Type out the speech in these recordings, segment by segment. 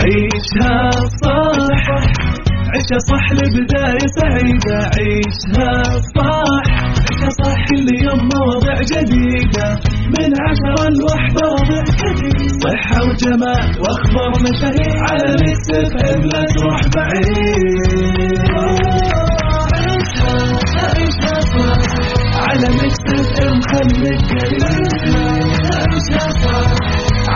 عيشها صح عيشها صح لبداية سعيدة. عيشها صح عيشها صح كل يوم مواضيع جديدة. من عشرة لوحدة وضع صحة وجمال وأخبار مشاهير على Mix FM. لا تروح بعيد. عيشها صح على Mix FM. خليك قريب عيشها صح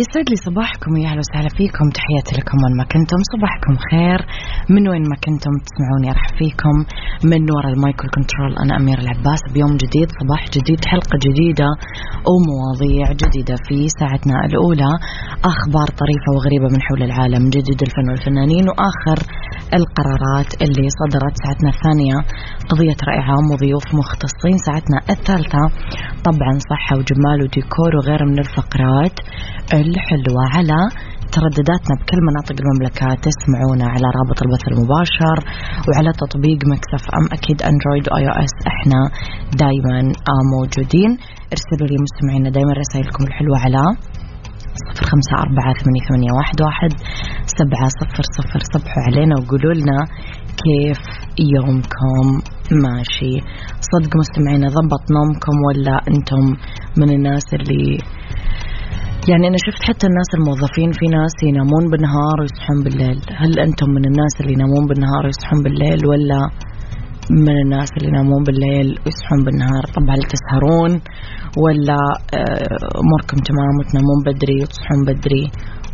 يسعد لي صباحكم يا أهلا وسهلا فيكم. تحياتي لكم وين ما كنتم. صباحكم خير. من وين ما كنتم تسمعوني أرحب فيكم. من وراء ال mic وال control أنا أميرة العباس. بيوم جديد صباح جديد حلقة جديدة ومواضيع جديدة في ساعتنا الأولى. أخبار طريفة وغريبة من حول العالم جديد الفن والفنانين وآخر القرارات اللي صدرت ساعتنا الثانية. قضية راي عام وضيوف مختصين. ساعتنا الثالثة. طبعا صحة وجمال وديكور وغيره من الفقرات الحلوة على تردداتنا بكل مناطق المملكة. تسمعونا على رابط البث المباشر وعلى تطبيق Mix FM. أكيد Android و iOS إحنا دايما موجودين. ارسلوا لي مستمعينا دايما رسائلكم الحلوة على صفر خمسة أربعة ثمانية, ثمانية واحد, واحد سبعة صفر صفر. صبحوا علينا وقولوا لنا كيف يومكم. ماشي. صدق مستمعينا ضبط نومكم ولا أنتم من الناس اللي يعني أنا شفت حتى الناس الموظفين في ناس ينامون بالنهار ويصحون بالليل. هل أنتم من الناس اللي ينامون بالنهار ويصحون بالليل ولا من الناس اللي ينامون بالليل ويصحون بالنهار؟ طبعا هل تسهرون ولا أموركم تمام وتنامون بدري وتصحون بدري؟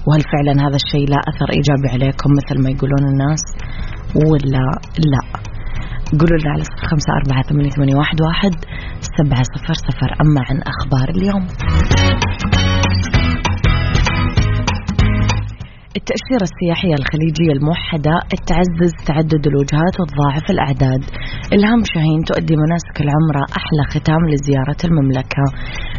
وهل فعلا هذا الشيء لا أثر إيجابي عليكم مثل ما يقولون الناس ولا لا؟ قولوا لنا على صفر خمسة أربعة ثمانية, ثمانية واحد, واحد سبعة صفر صفر. أما عن أخبار اليوم. التأشيرة السياحية الخليجية الموحدة تعزز تعدد الوجهات وتضاعف الأعداد. إلهام شاهين تؤدي مناسك العمرة أحلى ختام لزيارة المملكة.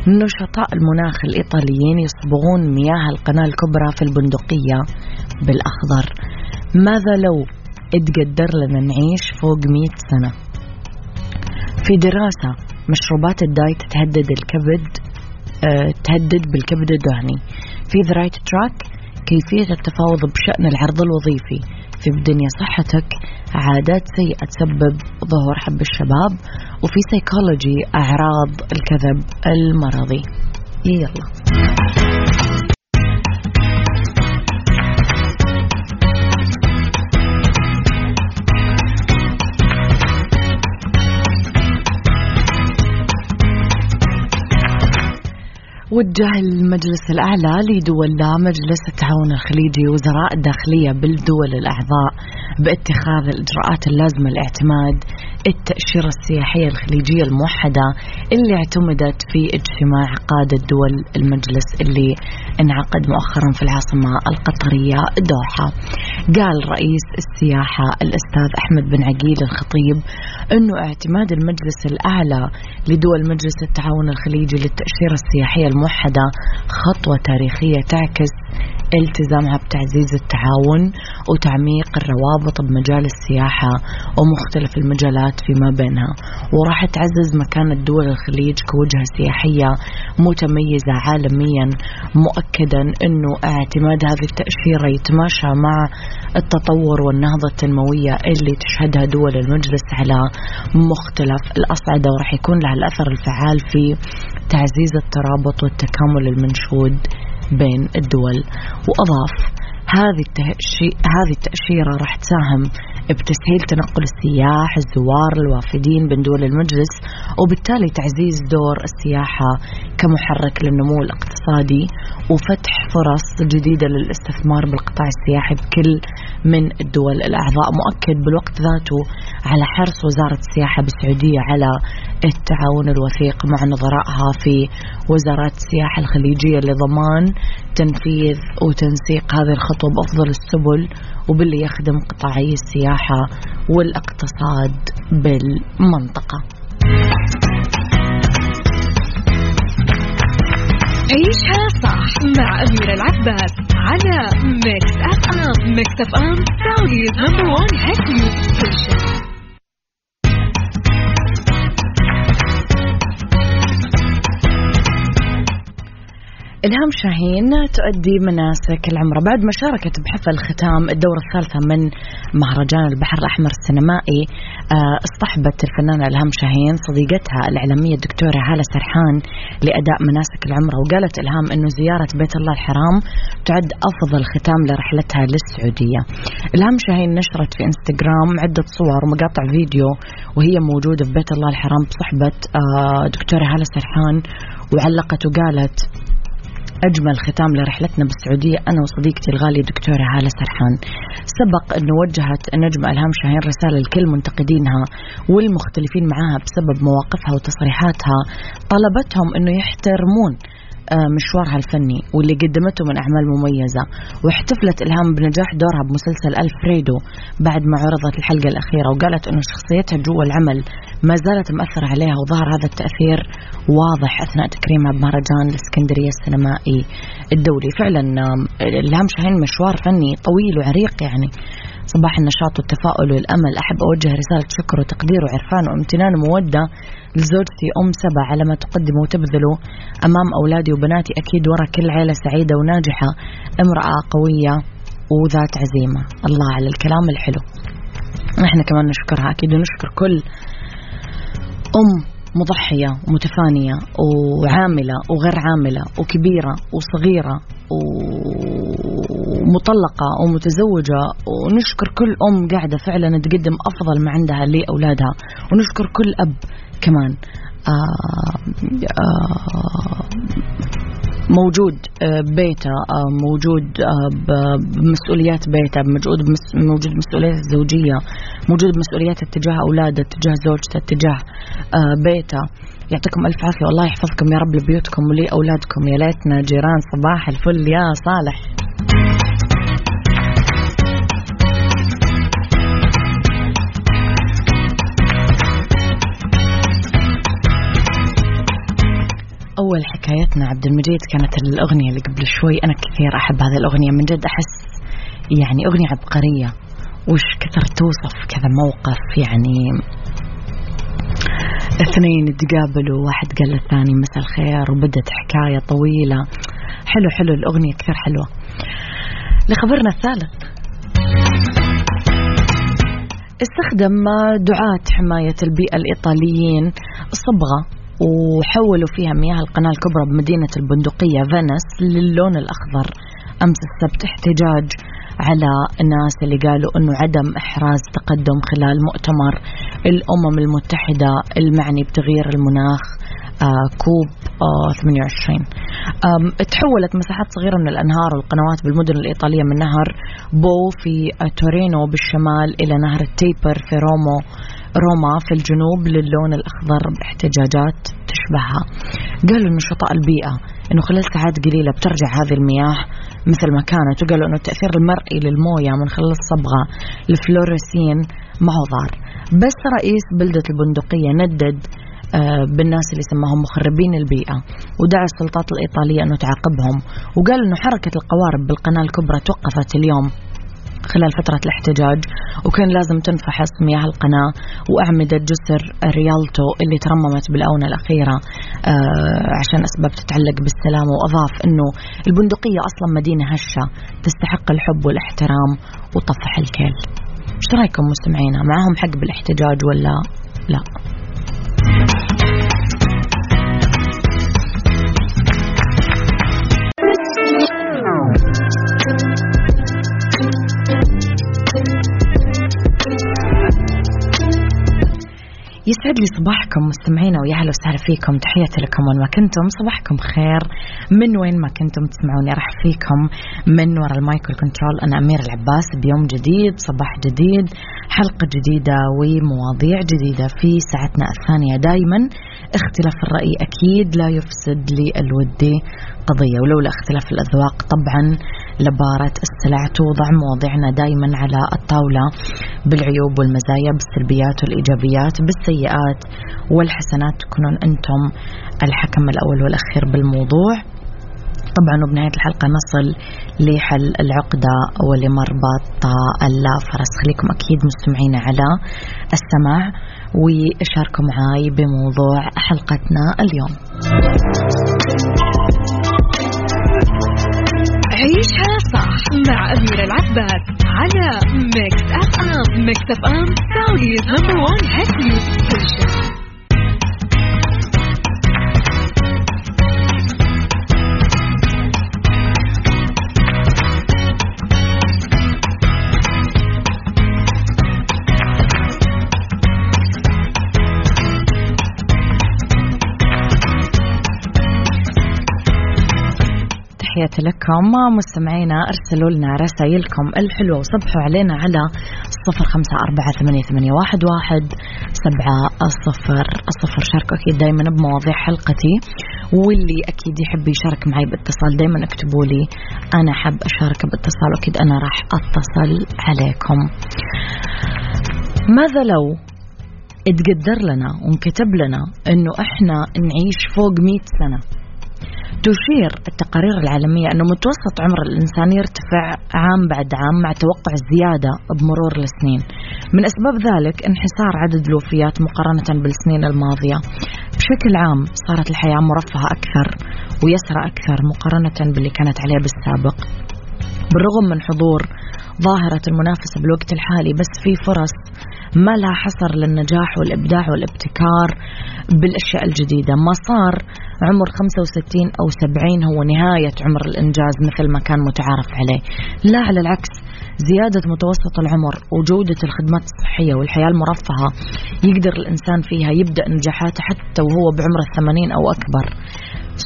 نشطاء المناخ الإيطاليين يصبغون مياه القناة الكبرى في البندقية. بالأخضر. ماذا لو اتقدر لنا نعيش فوق مئة سنة. في دراسة مشروبات ال diet تهدد الكبد أه تهدد بالكبد الدهني. في the right track كيفية التفاوض بشأن العرض الوظيفي. في بدنيا صحتك عادات سيئة تسبب ظهور حب الشباب. وفي سيكولوجي أعراض الكذب المرضي. يلا. وجه المجلس الأعلى لدول مجلس التعاون الخليجي وزراء الداخلية بالدول الأعضاء باتخاذ الإجراءات اللازمة لاعتماد التأشيرة السياحية الخليجية الموحدة اللي اعتمدت في اجتماع قادة دول المجلس اللي انعقد مؤخرا في العاصمة القطرية دوحة. قال رئيس السياحة الأستاذ أحمد بن عقيل الخطيب أنه اعتماد المجلس الأعلى لدول مجلس التعاون الخليجي للتأشيرة السياحية الموحدة خطوة تاريخية تعكس التزامها بتعزيز التعاون وتعميق الروابط بمجال السياحة ومختلف المجالات فيما بينها. وراح تعزز مكانة دول الخليج كوجهة سياحية متميزة عالميا مؤكدا أنه اعتماد هذه التأشيرة يتماشى مع التطور والنهضة التنموية اللي تشهدها دول المجلس على مختلف الأصعدة. وراح يكون لها الأثر الفعال في تعزيز الترابط والتكامل المنشود بين الدول. وأضاف هذه التأشيرة راح تساهم بتسهيل تنقل السياح الزوار الوافدين بين دول المجلس وبالتالي تعزيز دور السياحة كمحرك للنمو الاقتصادي وفتح فرص جديدة للاستثمار بالقطاع السياحي بكل من الدول الأعضاء. مؤكد بالوقت ذاته على حرص وزارة السياحة بالسعودية على التعاون الوثيق مع نظرائها في وزارات السياحة الخليجية لضمان تنفيذ وتنسيق هذه الخطوة بأفضل السبل وباللي يخدم قطاعي السياحة والاقتصاد بالمنطقة. عيشها مع أميرة العباس على Mix FM Mix FM Saudi's number one hit music station إلهام شاهين تؤدي مناسك العمرة بعد ما شاركت بحفل ختام الدورة الثالثة من مهرجان البحر الأحمر السينمائي آه، اصطحبت الفنانة إلهام شاهين صديقتها الإعلامية الدكتورة هالة سرحان لأداء مناسك العمرة وقالت إلهام أنه زيارة بيت الله الحرام تعد أفضل ختام لرحلتها للسعودية. إلهام شاهين نشرت في إنستغرام عدة صور ومقاطع فيديو وهي موجودة في بيت الله الحرام بصحبة آه، دكتورة هالة سرحان وعلقت وقالت أجمل ختام لرحلتنا بالسعودية أنا وصديقتي الغالية دكتورة هالة سرحان. سبق أنه وجهت النجمة إلهام شاهين رسالة لكل منتقدينها والمختلفين معها بسبب مواقفها وتصريحاتها. طلبتهم أنه يحترمون مشوارها الفني واللي قدمته من أعمال مميزة واحتفلت إلهام بنجاح دورها بمسلسل ألفريدو بعد ما عرضت الحلقة الأخيرة وقالت أنه شخصيتها جوا العمل ما زالت مأثرة عليها وظهر هذا التأثير واضح أثناء تكريمها بمهرجان الإسكندرية السينمائي الدولي. فعلا إلهام شاهين مشوار فني طويل وعريق يعني. صباح النشاط والتفاؤل والأمل. أحب أوجه رسالة شكر وتقدير وعرفان وامتنان ومودة لزوجتي أم سبع على ما تقدمه وتبذله أمام أولادي وبناتي. أكيد ورا كل عيلة سعيدة وناجحة. امرأة قوية وذات عزيمة. الله على الكلام الحلو. نحن كمان نشكرها. أكيد ونشكر كل أم مضحية ومتفانية وعاملة وغير عاملة وكبيرة وصغيرة ومطلقة ومتزوجة ونشكر كل أم قاعدة فعلا تقدم أفضل ما عندها لأولادها ونشكر كل أب كمان آه آه موجود آه، بيته موجود بمسؤوليات بيته موجود موجود بمسؤوليات الزوجيه موجود بمسؤوليات اتجاه أولاده اتجاه زوجته اتجاه بيته. يعطيكم ألف عافية. والله يحفظكم يا رب لبيوتكم ولأولادكم. يا ليتنا جيران. صباح الفل. يا صالح. أول حكايتنا عبد المجيد كانت الأغنية اللي قبل شوي أنا كثير أحب هذه الأغنية. من جد أحس يعني أغنية عبقرية وش كثر توصف كذا موقف يعني. اثنين تقابلوا واحد قال للثاني مساء الخير وبدت حكاية طويلة. حلو حلو الأغنية كثير حلوة. لخبرنا الثالث. استخدم دعاة حماية البيئة الإيطاليين صبغة. وحولوا فيها مياه القناة الكبرى بمدينة البندقية Venice للون الأخضر. أمس السبت احتجاج على الناس اللي قالوا أنه عدم إحراز تقدم خلال مؤتمر الأمم المتحدة المعني بتغيير المناخ آه COP آه 28 تحولت مساحات صغيرة من الأنهار والقنوات بالمدن الإيطالية من نهر بو في تورينو بالشمال إلى نهر التيبر في روما. روما في الجنوب للون الأخضر باحتجاجات تشبهها. قالوا نشطاء البيئة أنه خلال ساعات قليلة بترجع هذه المياه مثل ما كانت وقالوا أنه التأثير المرئي للموية من خلال الصبغة الفلوريسين ما هو ضار بس رئيس بلدة البندقية ندد آه، بالناس اللي سماهم مخربين البيئة ودعا السلطات الإيطالية أنه تعاقبهم وقال أنه حركة القوارب بالقناة الكبرى توقفت اليوم. خلال فترة الاحتجاج وكان لازم تنفحص مياه القناة وأعمدة جسر ريالتو اللي ترممت بالآونة الأخيرة آه عشان أسباب تتعلق بالسلامة وأضاف أنه البندقية أصلا مدينة هشة تستحق الحب والاحترام وطفح الكيل. إيش رأيكم مستمعينا؟ معهم حق بالاحتجاج ولا لا؟ يسعد لي صباحكم مستمعينا ويا أهلا وسهلا فيكم. تحياتي لكم وين ما كنتم. صباحكم خير. من وين ما كنتم تسمعوني أرحب فيكم. من وراء ال mic وال control أنا أميرة العباس. بيوم جديد صباح جديد حلقة جديدة ومواضيع جديدة في ساعتنا الثانية. دائما اختلاف الرأي أكيد لا يفسد للود قضية ولولا اختلاف الأذواق طبعا لبارت السلع توضع مواضيعنا دائما على الطاولة بالعيوب والمزايا بالسلبيات والإيجابيات بالسيئات والحسنات. تكونون أنتم الحكم الأول والأخير بالموضوع. طبعا وبنهاية الحلقة نصل لحل العقدة ولمربط الفرس خليكم أكيد مستمعين على السماع وشاركوا معاي بموضوع حلقتنا اليوم. عيشها مع أميرة العباس على Mix FM Mix FM Saudi's number 1 hit music تحياتي لكم. مستمعينا أرسلوا لنا رسائلكم الحلوة وصبحوا علينا على صفر خمسة أربعة ثمانية, واحد, واحد سبعة صفر الصفر شاركوا أكيد دايما بمواضيع حلقتي. واللي أكيد يحب يشارك معي باتصال دايما اكتبوا لي أنا حب أشارك باتصال وأكيد أنا راح أتصل عليكم. ماذا لو اتقدر لنا وانكتب لنا إنه إحنا نعيش فوق 100 سنة؟ تشير التقارير العالمية أن متوسط عمر الإنسان يرتفع عام بعد عام مع توقع الزيادة بمرور السنين. من أسباب ذلك انحسار عدد الوفيات مقارنة بالسنين الماضية. بشكل عام صارت الحياة مرفهة أكثر ويسرى أكثر مقارنة باللي كانت عليه بالسابق. بالرغم من حضور ظاهرة المنافسة بالوقت الحالي بس في فرص ما لها حصر للنجاح والإبداع والابتكار بالأشياء الجديدة. ما صار عمر 65 أو 70 هو نهاية عمر الإنجاز مثل ما كان متعارف عليه. لا على العكس. زيادة متوسط العمر وجودة الخدمات الصحية والحياة المرفهة يقدر الإنسان فيها يبدأ نجاحاته حتى وهو بعمر الثمانين أو أكبر.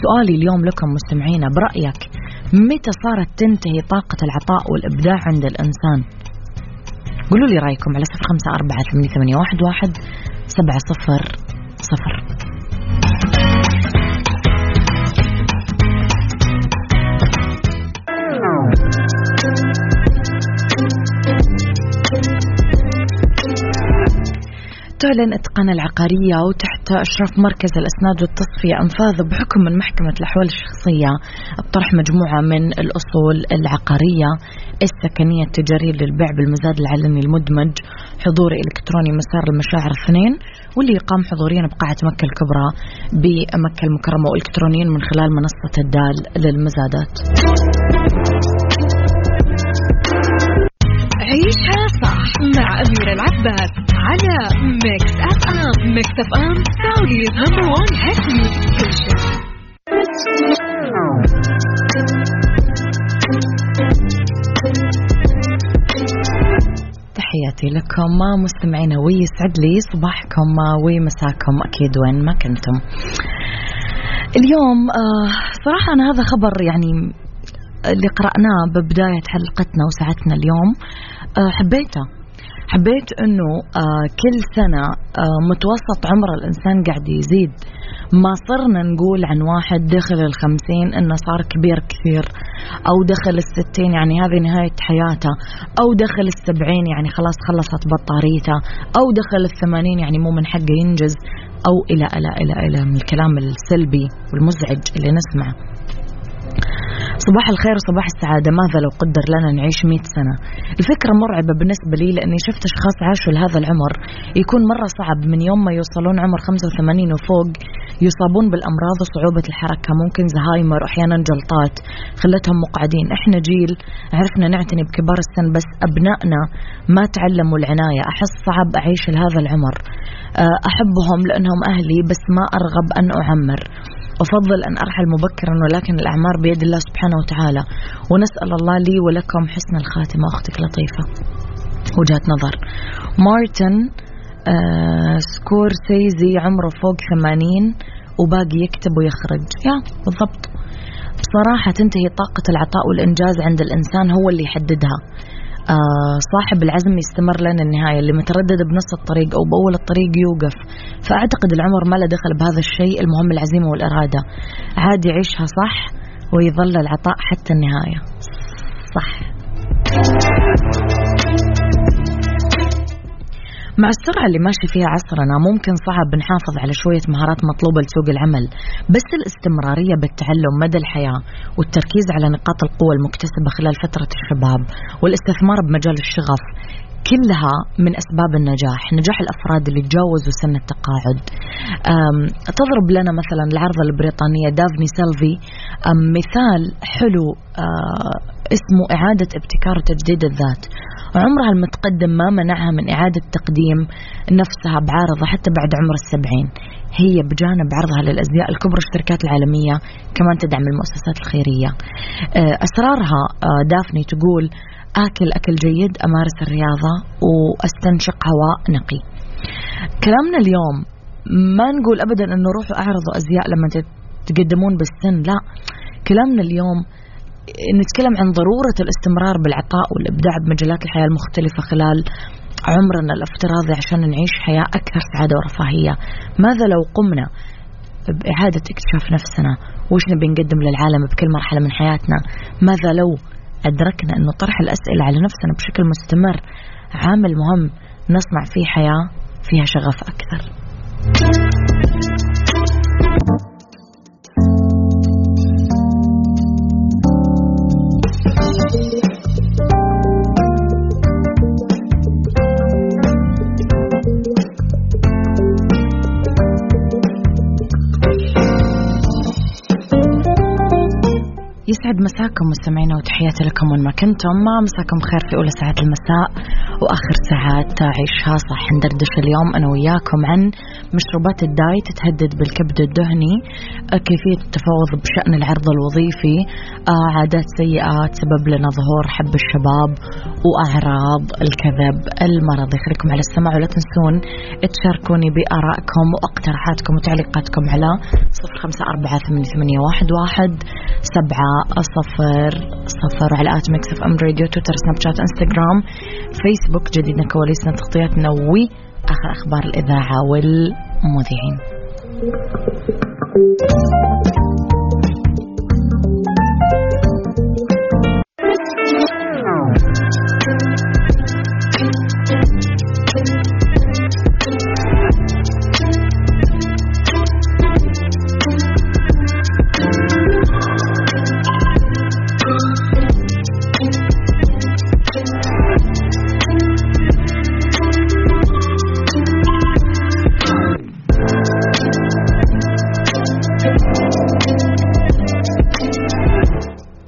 سؤالي اليوم لكم مستمعينا برأيك متى صارت تنتهي طاقة العطاء والإبداع عند الإنسان؟ قولوا لي رأيكم على صفر خمسة أربعة ثمانية واحد واحد سبعة صفر صفر. تعلن إتقان العقارية وتحت إشراف مركز الأسناد والتصفية أنفاذ بحكم من محكمة الأحوال الشخصية بطرح مجموعة من الأصول العقارية السكنية التجارية للبيع بالمزاد العلني المدمج حضوري إلكتروني مسار المشاعر اثنين واللي يقام حضوريا بقاعة مكة الكبرى بمكة المكرمة وإلكترونيا من خلال منصة الدال للمزادات. عيشها مع أميرة العباس على Mix FM Mix FM Saudi's number 1 hit music تحياتي لكم مستمعينا ويسعد لي صباحكم ومساكم أكيد وين ما كنتم. اليوم آه، صراحة أنا هذا خبر يعني اللي قرأناه ببداية حلقتنا وساعتنا اليوم آه، حبيته. حبيت إنه آه، كل سنة متوسط عمر الإنسان قاعد يزيد. ما صرنا نقول عن واحد دخل الخمسين إنه صار كبير كثير أو دخل الستين يعني هذه نهاية حياته أو دخل السبعين يعني خلاص خلصت بطاريته أو دخل الثمانين يعني مو من حقه ينجز أو إلى إلى إلى إلى من الكلام السلبي والمزعج اللي نسمعه. صباح الخير وصباح السعادة. ماذا لو قدر لنا نعيش مئة سنة؟ الفكرة مرعبة بالنسبة لي لأني شفت أشخاص عاشوا لهذا العمر. يكون مرة صعب من يوم ما يوصلون عمر 85 وفوق يصابون بالأمراض وصعوبة الحركة ممكن زهايمر وأحيانا جلطات خلتهم مقعدين. إحنا جيل عرفنا نعتني بكبار السن بس أبنائنا ما تعلموا العناية. أحس صعب أعيش لهذا العمر. آه، أحبهم لأنهم أهلي بس ما أرغب أن أعمر. أفضل أن أرحل مبكرا ولكن الأعمار بيد الله سبحانه وتعالى. ونسأل الله لي ولكم حسن الخاتمة أختك لطيفة. وجهة نظر. مارتن آه سكورسيزي عمره فوق ثمانين وباقي يكتب ويخرج. يا بالضبط. بصراحة تنتهي طاقة العطاء والإنجاز عند الإنسان هو اللي يحددها. آه صاحب العزم يستمر لين النهاية اللي متردد بنص الطريق أو بأول الطريق يوقف. فأعتقد العمر ما له دخل بهذا الشيء المهم العزيمة والإرادة. عادي يعيشها صح ويظل العطاء حتى النهاية. صح. مع السرعة اللي ماشي فيها عصرنا ممكن صعب نحافظ على شوية مهارات مطلوبة لسوق العمل بس الاستمرارية بالتعلم مدى الحياة والتركيز على نقاط القوة المكتسبة خلال فترة الشباب والاستثمار بمجال الشغف كلها من أسباب النجاح نجاح الأفراد اللي تجاوزوا سن التقاعد. تضرب لنا مثلا العرضة البريطانية دافني سيلفي. مثال حلو آه، اسمه إعادة ابتكار وتجديد الذات. وعمرها المتقدم ما منعها من إعادة تقديم نفسها بعارضة حتى بعد عمر السبعين. هي بجانب عرضها للأزياء الكبرى الشركات العالمية كمان تدعم المؤسسات الخيرية. آه، أسرارها آه، دافني تقول آكل أكل جيد أمارس الرياضة وأستنشق هواء نقي. كلامنا اليوم ما نقول أبدا أنه روحوا أعرضوا أزياء لما تقدمون بالسن لا. كلامنا اليوم نتكلم عن ضرورة الاستمرار بالعطاء والإبداع بمجالات الحياة المختلفة خلال عمرنا الافتراضي عشان نعيش حياة أكثر سعادة ورفاهية. ماذا لو قمنا بإعادة اكتشاف نفسنا؟ وش نبي نقدم للعالم بكل مرحلة من حياتنا؟ ماذا لو أدركنا أنه طرح الأسئلة على نفسنا بشكل مستمر؟ عامل مهم نصنع فيه حياة فيها شغف أكثر. يسعد مساكم مستمعينا وتحياتي لكم وين ما كنتم. ما مساكم خير في أولى ساعات المساء وآخر ساعات عيشها صح ندردش اليوم. أنا وياكم عن مشروبات الدايت تهدد بالكبد الدهني كيفية التفاوض بشأن العرض الوظيفي عادات سيئة تسبب لنا ظهور حب الشباب وأعراض الكذب المرضي خليكم على السماع ولا تنسون تشاركوني بآرائكم وأقتراحاتكم وتعليقاتكم على صفر خمسة أربعة ثمانية واحد واحد سبعة صفر صفر على at Mix FM Radio تويتر سناب شات إنستغرام فيسبوك جديدنا كواليسنا تغطياتنا وآخر أخبار الإذاعة والمذيعين.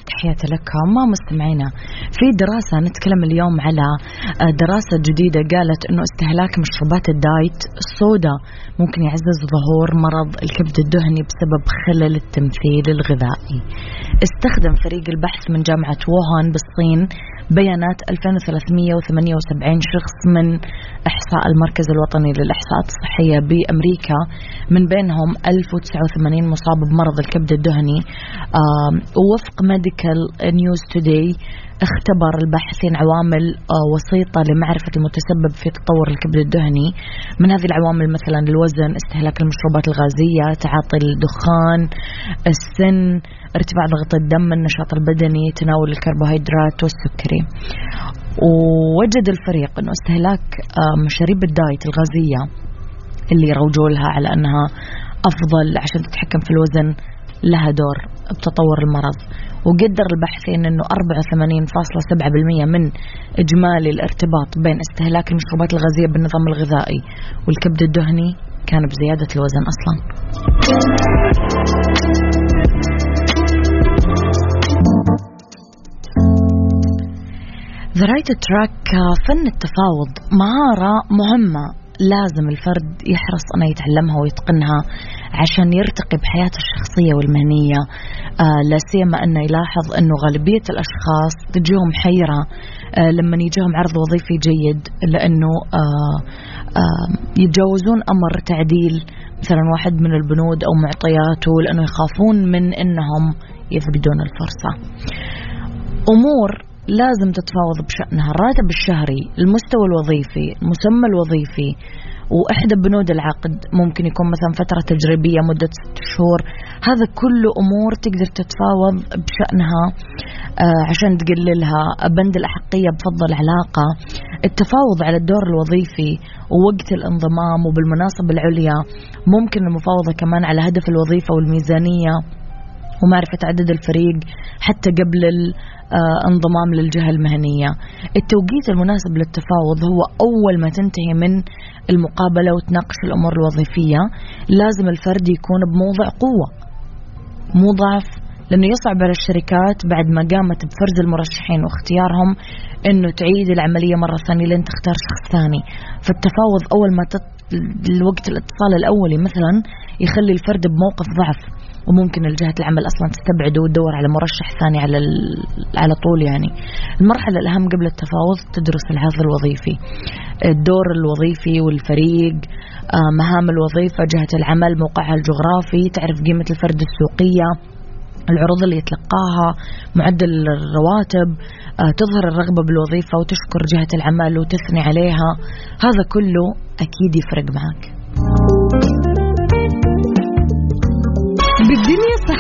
تحياتي لكم مستمعينا في دراسة نتكلم اليوم على آه، دراسة جديدة قالت أنه استهلاك مشروبات الدايت الصودا ممكن يعزز ظهور مرض الكبد الدهني بسبب خلل التمثيل الغذائي. استخدم فريق البحث من جامعة ووهان بالصين بيانات 2378 شخص من إحصاء المركز الوطني للإحصاءات الصحية بأمريكا. من بينهم 1089 مصاب بمرض الكبد الدهني. ووفق Medical News Today اختبر الباحثين عوامل آه، وسيطة لمعرفة المتسبب في تطور الكبد الدهني. من هذه العوامل مثلا الوزن استهلاك المشروبات الغازية تعاطي الدخان السن ارتفاع ضغط الدم النشاط البدني تناول الكربوهيدرات والسكري. ووجد الفريق أنه استهلاك مشاريب ال diet الغازية اللي روجوا لها على أنها أفضل عشان تتحكم في الوزن لها دور بتطور المرض. وقدر الباحثين أنه 84.7% من إجمالي الارتباط بين استهلاك المشروبات الغازية بالنظام الغذائي والكبد الدهني كان بزيادة الوزن أصلا. The Right Track فن التفاوض. مهارة مهمة. لازم الفرد يحرص أنه يتعلمها ويتقنها عشان يرتقي بحياته الشخصية والمهنية. آه لا سيما أنه يلاحظ أنه غالبية الأشخاص تجيهم حيرة آه لما يجيهم عرض وظيفي جيد لأنه آه آه يتجاوزون أمر تعديل مثلا واحد من البنود أو معطياته لأنه يخافون من أنهم يفقدون الفرصة. أمور لازم تتفاوض بشأنها. الراتب الشهري المستوى الوظيفي المسمى الوظيفي وإحدى بنود العقد ممكن يكون مثلا فترة تجريبية مدة ست شهور. هذا كله أمور تقدر تتفاوض بشأنها آه عشان تقللها. بند الأحقية بفض العلاقة التفاوض على الدور الوظيفي ووقت الانضمام وبالمناصب العليا. ممكن المفاوضة كمان على هدف الوظيفة والميزانية. ومعرفة عدد الفريق حتى قبل الانضمام آه، للجهة المهنية. التوقيت المناسب للتفاوض هو أول ما تنتهي من المقابلة وتناقش الأمور الوظيفية. لازم الفرد يكون بموضع قوة مو ضعف لأنه يصعب على الشركات بعد ما قامت بفرز المرشحين واختيارهم أنه تعيد العملية مرة ثانية لين تختار شخص ثاني. فالتفاوض أول ما تط... الوقت الاتصال الأولي مثلا يخلي الفرد بموقف ضعف. وممكن الجهة العمل أصلا تستبعده وتدور على مرشح ثاني على على طول يعني. المرحلة الأهم قبل التفاوض تدرس العرض الوظيفي. الدور الوظيفي والفريق آه، مهام الوظيفة جهة العمل موقعها الجغرافي تعرف قيمة الفرد السوقية العروض اللي يتلقاها معدل الرواتب آه، تظهر الرغبة بالوظيفة وتشكر جهة العمل وتثني عليها. هذا كله أكيد يفرق معك.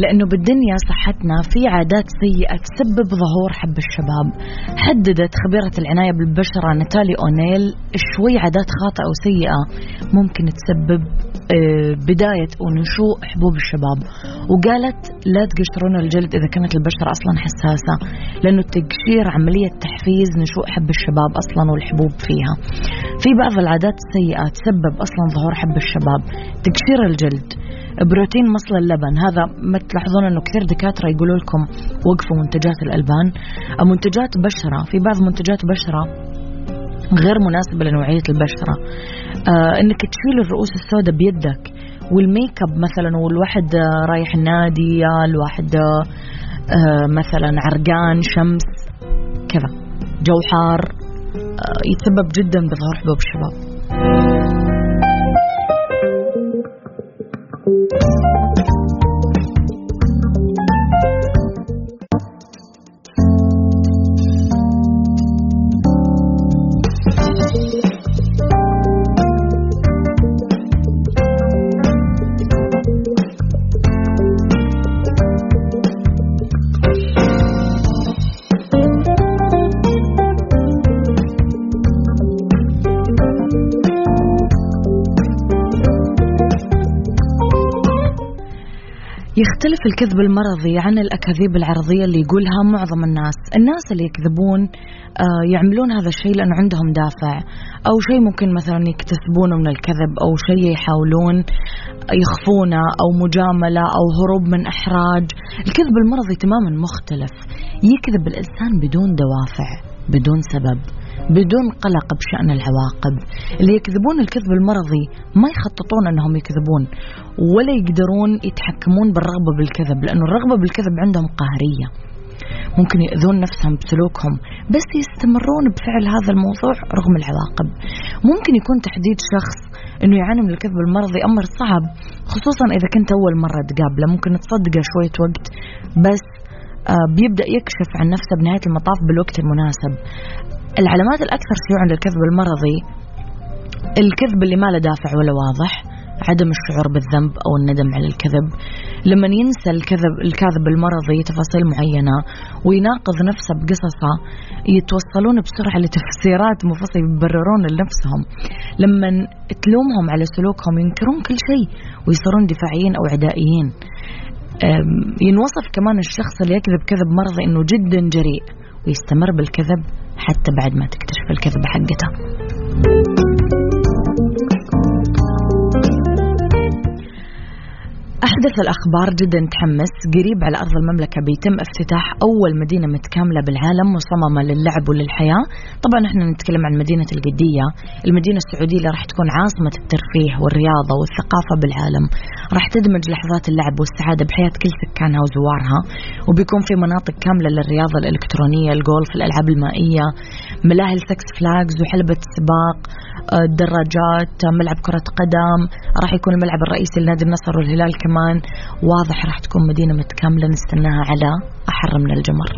لأنه بالدنيا صحتنا في عادات سيئة تسبب ظهور حب الشباب. حددت خبيرة العناية بالبشرة نتالي أونيل شوي عادات خاطئة وسيئة ممكن تسبب آه، بداية ونشوء حبوب الشباب. وقالت لا تقشرون الجلد إذا كانت البشرة أصلا حساسة لأنه التقشير عملية تحفيز نشوء حب الشباب أصلا والحبوب فيها. في بعض العادات السيئة تسبب أصلا ظهور حب الشباب. تقشير الجلد. بروتين مصل اللبن. هذا ما تلاحظون إنه كثير دكاترة يقولوا لكم وقفوا منتجات الألبان. منتجات بشرة. في بعض منتجات بشرة غير مناسبة لنوعية البشرة. آه إنك تشيل الرؤوس السوداء بيدك والميك أب مثلا والواحد رايح النادي الواحد آه مثلا عرقان شمس كذا. جو حار. آه يتسبب جدا بظهور حبوب الشباب. Thank you. يختلف الكذب المرضي عن الأكاذيب العرضية اللي يقولها معظم الناس. الناس اللي يكذبون آه، يعملون هذا الشيء لأنه عندهم دافع. أو شيء ممكن مثلا يكتسبونه من الكذب أو شيء يحاولون يخفونه أو مجاملة أو هروب من إحراج. الكذب المرضي تماما مختلف. يكذب الإنسان بدون دوافع بدون سبب. بدون قلق بشأن العواقب. اللي يكذبون الكذب المرضي ما يخططون أنهم يكذبون ولا يقدرون يتحكمون بالرغبة بالكذب لأنه الرغبة بالكذب عندهم قهرية. ممكن يأذون نفسهم بسلوكهم بس يستمرون بفعل هذا الموضوع رغم العواقب. ممكن يكون تحديد شخص إنه يعاني من الكذب المرضي أمر صعب خصوصا إذا كنت أول مرة تقابله. ممكن تصدقه شوية وقت بس آه، بيبدأ يكشف عن نفسه بنهاية المطاف بالوقت المناسب. العلامات الأكثر شيوعا للكذب المرضي الكذب اللي ما له دافع ولا واضح عدم الشعور بالذنب أو الندم على الكذب لما ينسى الكذب الكاذب المرضي تفاصيل معينة ويناقض نفسه بقصصه يتوصلون بسرعة لتفسيرات مفصلة يبررون لنفسهم. لما تلومهم على سلوكهم ينكرون كل شيء ويصيرون دفاعيين أو عدائيين. ينوصف كمان الشخص اللي يكذب كذب مرضي إنه جدا جريء. ويستمر بالكذب حتى بعد ما تكتشف الكذبة حقته. أحدث حدث الأخبار جدا تحمس قريب على أرض المملكة بيتم افتتاح أول مدينة متكاملة بالعالم مصممة للعب وللحياة. طبعا إحنا نتكلم عن مدينة القدية. المدينة السعودية اللي راح تكون عاصمة الترفيه والرياضة والثقافة بالعالم. راح تدمج لحظات اللعب والسعادة بحياة كل سكانها وزوارها وبيكون في مناطق كاملة للرياضة الإلكترونية الجولف الألعاب المائية ملاهي السكس فلاجز وحلبة السباق الدراجات ملعب كرة قدم. راح يكون الملعب الرئيسي لنادي النصر والهلال كمان. واضح راح تكون مدينة متكاملة نستناها على أحر من الجمر.